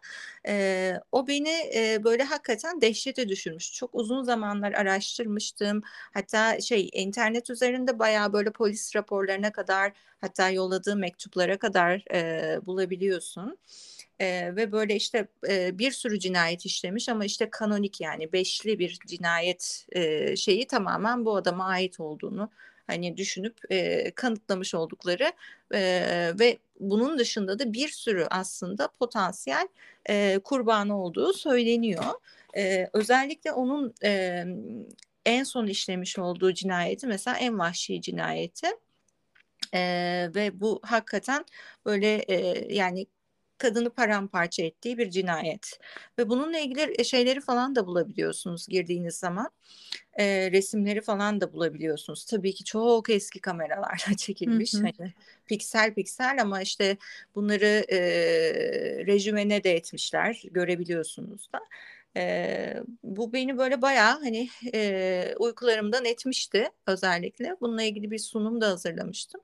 E, o beni e, böyle hakikaten dehşete düşürmüş. Çok uzun zamanlar araştırmıştım. Hatta şey internet üzerinde bayağı böyle polis raporlarına kadar hatta yolladığım mektuplara kadar e, bulabiliyorsun. Ee, ve böyle işte e, bir sürü cinayet işlemiş ama işte kanonik yani beşli bir cinayet e, şeyi tamamen bu adama ait olduğunu hani düşünüp e, kanıtlamış oldukları e, ve bunun dışında da bir sürü aslında potansiyel e, kurbanı olduğu söyleniyor. E, özellikle onun e, en son işlemiş olduğu cinayeti mesela en vahşi cinayeti. Ee, ve bu hakikaten böyle e, yani kadını paramparça ettiği bir cinayet. Ve bununla ilgili şeyleri falan da bulabiliyorsunuz girdiğiniz zaman. E, resimleri falan da bulabiliyorsunuz. Tabii ki çok eski kameralarla [LAUGHS] çekilmiş. Hı hı. Hani piksel piksel ama işte bunları e, rejimene de etmişler. Görebiliyorsunuz da. E, bu beni böyle bayağı hani e, uykularımdan etmişti özellikle. Bununla ilgili bir sunum da hazırlamıştım.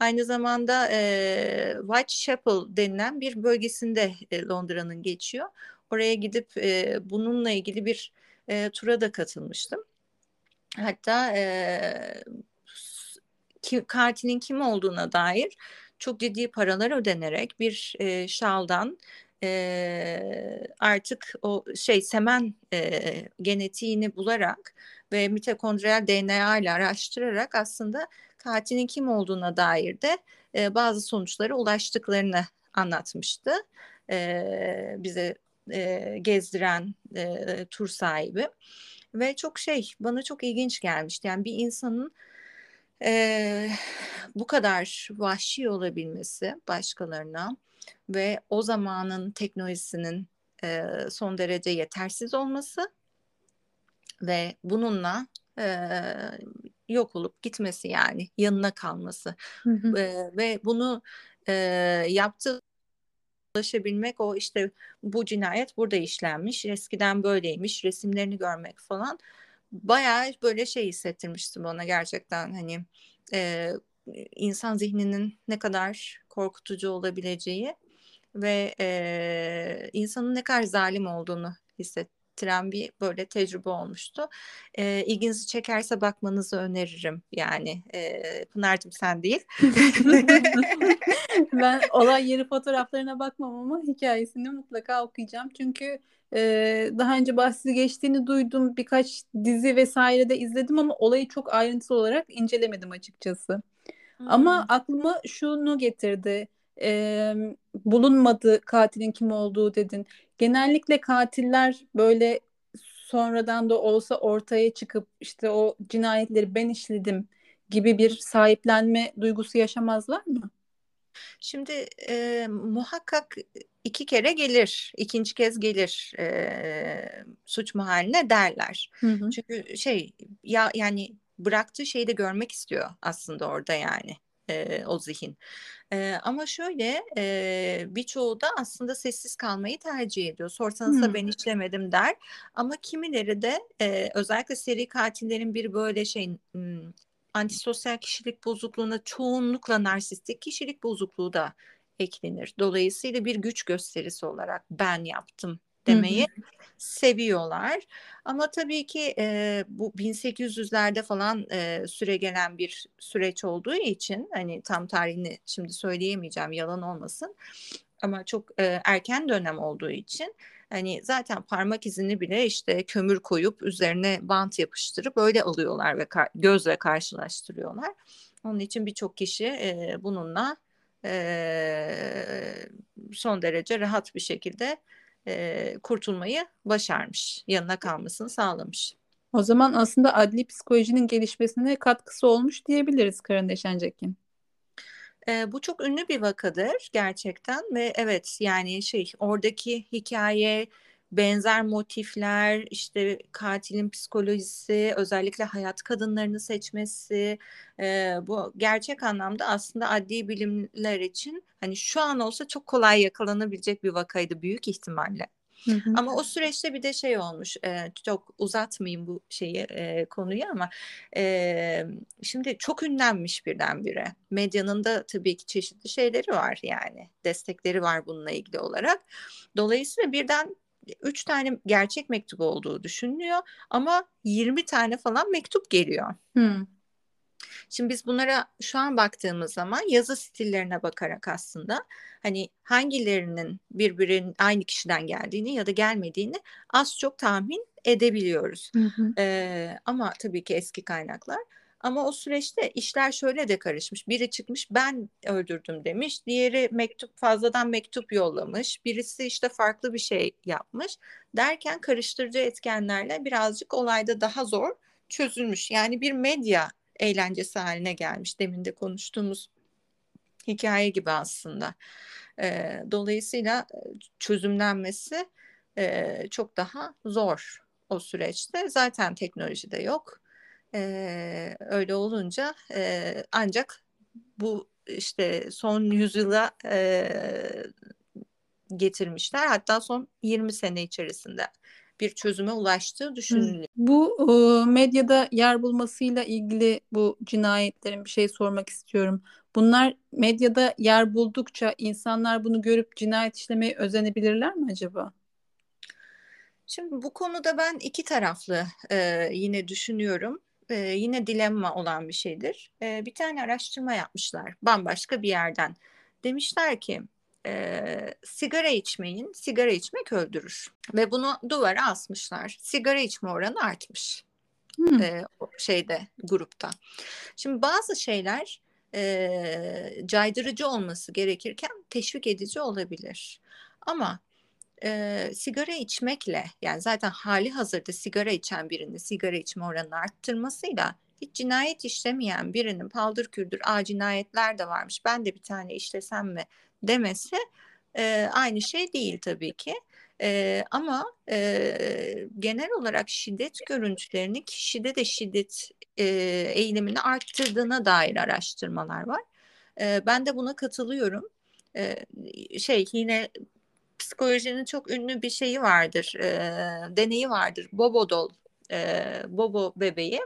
Aynı zamanda e, Whitechapel denilen bir bölgesinde e, Londra'nın geçiyor. Oraya gidip e, bununla ilgili bir e, tura da katılmıştım. Hatta e, ki, katilin kim olduğuna dair çok ciddi paralar ödenerek bir e, şaldan e, artık o şey semen e, genetiğini bularak ve mitokondriyal DNA ile araştırarak aslında katilin kim olduğuna dair de e, bazı sonuçlara ulaştıklarını anlatmıştı. E, bize e, gezdiren e, tur sahibi ve çok şey bana çok ilginç gelmişti. Yani bir insanın e, bu kadar vahşi olabilmesi başkalarına ve o zamanın teknolojisinin e, son derece yetersiz olması ve bununla e, yok olup gitmesi yani yanına kalması hı hı. E, ve bunu e, yaptığı ulaşabilmek o işte bu cinayet burada işlenmiş eskiden böyleymiş resimlerini görmek falan bayağı böyle şey hissettirmişti bana gerçekten hani e, insan zihninin ne kadar korkutucu olabileceği ve e, insanın ne kadar zalim olduğunu hissettiren bir böyle tecrübe olmuştu. E, ilginizi çekerse bakmanızı öneririm yani e, Pınar'cığım sen değil. [LAUGHS] ben olay yeri fotoğraflarına bakmam ama hikayesini mutlaka okuyacağım çünkü daha önce bahsi geçtiğini duydum birkaç dizi vesaire de izledim ama olayı çok ayrıntılı olarak incelemedim açıkçası. Hmm. Ama aklıma şunu getirdi e, bulunmadı katilin kim olduğu dedin. Genellikle katiller böyle sonradan da olsa ortaya çıkıp işte o cinayetleri ben işledim gibi bir sahiplenme duygusu yaşamazlar mı? Şimdi e, muhakkak iki kere gelir, ikinci kez gelir e, suç mahalline derler. Hı hı. Çünkü şey ya yani bıraktığı şeyi de görmek istiyor aslında orada yani e, o zihin. E, ama şöyle e, birçoğu da aslında sessiz kalmayı tercih ediyor. Sorsanız da ben işlemedim der. Ama kimileri de e, özellikle seri katillerin bir böyle şey m, antisosyal kişilik bozukluğuna çoğunlukla narsistik kişilik bozukluğu da eklenir. Dolayısıyla bir güç gösterisi olarak ben yaptım demeyi seviyorlar. Ama tabii ki e, bu 1800'lerde falan e, süre gelen bir süreç olduğu için hani tam tarihini şimdi söyleyemeyeceğim yalan olmasın. Ama çok e, erken dönem olduğu için hani zaten parmak izini bile işte kömür koyup üzerine bant yapıştırıp öyle alıyorlar ve kar- gözle karşılaştırıyorlar. Onun için birçok kişi e, bununla e, son derece rahat bir şekilde e, kurtulmayı başarmış. Yanına kalmasını sağlamış. O zaman aslında adli psikolojinin gelişmesine katkısı olmuş diyebiliriz Karen Deşencek'in. E, bu çok ünlü bir vakadır gerçekten ve evet yani şey oradaki hikaye benzer motifler, işte katilin psikolojisi, özellikle hayat kadınlarını seçmesi, e, bu gerçek anlamda aslında adli bilimler için hani şu an olsa çok kolay yakalanabilecek bir vakaydı büyük ihtimalle. Hı hı. Ama o süreçte bir de şey olmuş e, çok uzatmayayım bu şeyi e, konuyu ama e, şimdi çok ünlenmiş birdenbire medyanın da tabii ki çeşitli şeyleri var yani destekleri var bununla ilgili olarak dolayısıyla birden 3 tane gerçek mektup olduğu düşünülüyor ama 20 tane falan mektup geliyor. Hmm. Şimdi biz bunlara şu an baktığımız zaman yazı stillerine bakarak aslında hani hangilerinin birbirinin aynı kişiden geldiğini ya da gelmediğini az çok tahmin edebiliyoruz. Hı hı. Ee, ama tabii ki eski kaynaklar. Ama o süreçte işler şöyle de karışmış. Biri çıkmış ben öldürdüm demiş. Diğeri mektup fazladan mektup yollamış. Birisi işte farklı bir şey yapmış. Derken karıştırıcı etkenlerle birazcık olayda daha zor çözülmüş. Yani bir medya eğlencesi haline gelmiş. Demin de konuştuğumuz hikaye gibi aslında. E, dolayısıyla çözümlenmesi e, çok daha zor o süreçte. Zaten teknoloji de yok. E, öyle olunca e, ancak bu işte son yüzyıla e, getirmişler. Hatta son 20 sene içerisinde bir çözüme ulaştığı düşünülüyor. Bu e, medyada yer bulmasıyla ilgili bu cinayetlerin bir şey sormak istiyorum. Bunlar medyada yer buldukça insanlar bunu görüp cinayet işlemeye özenebilirler mi acaba? Şimdi bu konuda ben iki taraflı e, yine düşünüyorum. E, yine dilemma olan bir şeydir. E, bir tane araştırma yapmışlar bambaşka bir yerden. Demişler ki e, sigara içmeyin, sigara içmek öldürür. Ve bunu duvara asmışlar. Sigara içme oranı artmış. Hmm. E, şeyde grupta. Şimdi bazı şeyler e, caydırıcı olması gerekirken teşvik edici olabilir. Ama e, sigara içmekle yani zaten hali hazırda sigara içen birinin sigara içme oranını arttırmasıyla hiç cinayet işlemeyen birinin paldır küldür a cinayetler de varmış ben de bir tane işlesem mi demesi e, aynı şey değil tabii ki. E, ama e, genel olarak şiddet görüntülerini kişide de şiddet e, eğilimini arttırdığına dair araştırmalar var. E, ben de buna katılıyorum. E, şey yine psikolojinin çok ünlü bir şeyi vardır, e, deneyi vardır. Bobo doll, e, Bobo bebeği.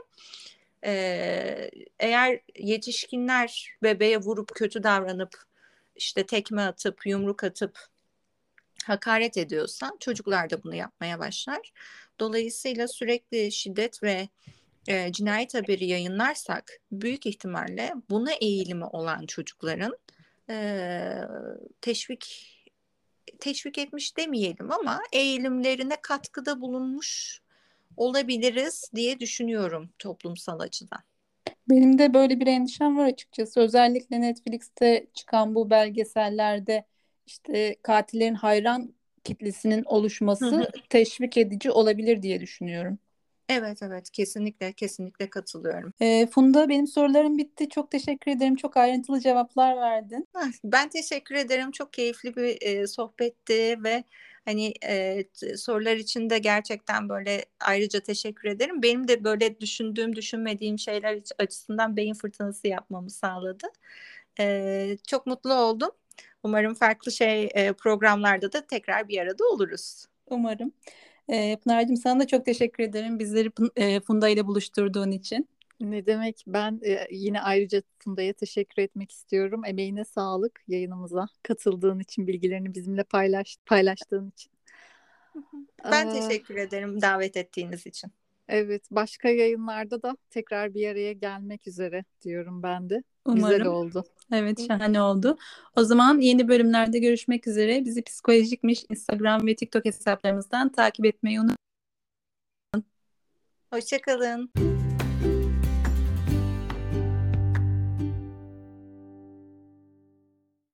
E, eğer yetişkinler bebeğe vurup kötü davranıp işte tekme atıp yumruk atıp hakaret ediyorsa çocuklar da bunu yapmaya başlar. Dolayısıyla sürekli şiddet ve e, cinayet haberi yayınlarsak büyük ihtimalle buna eğilimi olan çocukların e, teşvik teşvik etmiş demeyelim ama eğilimlerine katkıda bulunmuş olabiliriz diye düşünüyorum toplumsal açıdan. Benim de böyle bir endişem var açıkçası. Özellikle Netflix'te çıkan bu belgesellerde işte katillerin hayran kitlesinin oluşması teşvik edici olabilir diye düşünüyorum. Evet evet kesinlikle kesinlikle katılıyorum. Ee, Funda benim sorularım bitti. Çok teşekkür ederim. Çok ayrıntılı cevaplar verdin. Ah, Ben teşekkür ederim. Çok keyifli bir e, sohbetti ve hani e, sorular için de gerçekten böyle ayrıca teşekkür ederim. Benim de böyle düşündüğüm, düşünmediğim şeyler açısından beyin fırtınası yapmamı sağladı. E, çok mutlu oldum. Umarım farklı şey e, programlarda da tekrar bir arada oluruz. Umarım. Ee, Pınar'cığım sana da çok teşekkür ederim. Bizleri e, Funda ile buluşturduğun için. Ne demek ben e, yine ayrıca Funda'ya teşekkür etmek istiyorum. Emeğine sağlık yayınımıza katıldığın için, bilgilerini bizimle paylaş, paylaştığın için. [LAUGHS] Ben Ee, teşekkür ederim davet ettiğiniz için. Evet, başka yayınlarda da tekrar bir araya gelmek üzere diyorum ben de. Güzel Umarım. oldu. Evet, şahane oldu. O zaman yeni bölümlerde görüşmek üzere. Bizi Psikolojikmiş Instagram ve TikTok hesaplarımızdan takip etmeyi unutmayın. Hoşçakalın.